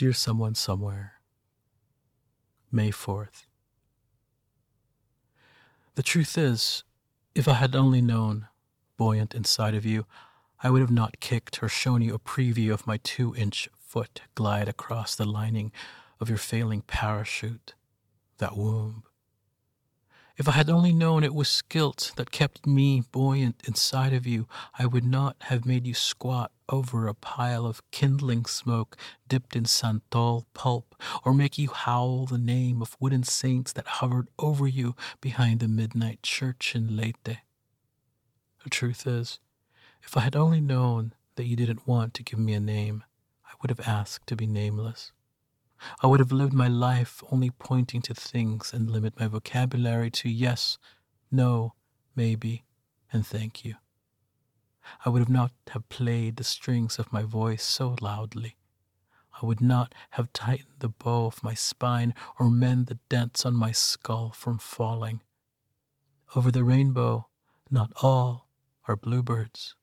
Dear Someone Somewhere, May 4th. The truth is, if I had only known, buoyant inside of you, I would have not kicked or shown you a preview of my two inch foot glide across the lining of your failing parachute, that womb. If I had only known it was guilt that kept me buoyant inside of you, I would not have made you squat over a pile of kindling smoke dipped in santal pulp, or make you howl the name of wooden saints that hovered over you behind the midnight church in Leyte. The truth is, if I had only known that you didn't want to give me a name, I would have asked to be nameless. I would have lived my life only pointing to things and limit my vocabulary to yes, no, maybe, and thank you. I would have not have played the strings of my voice so loudly. I would not have tightened the bow of my spine or mend the dents on my skull from falling. Over the rainbow, not all are bluebirds.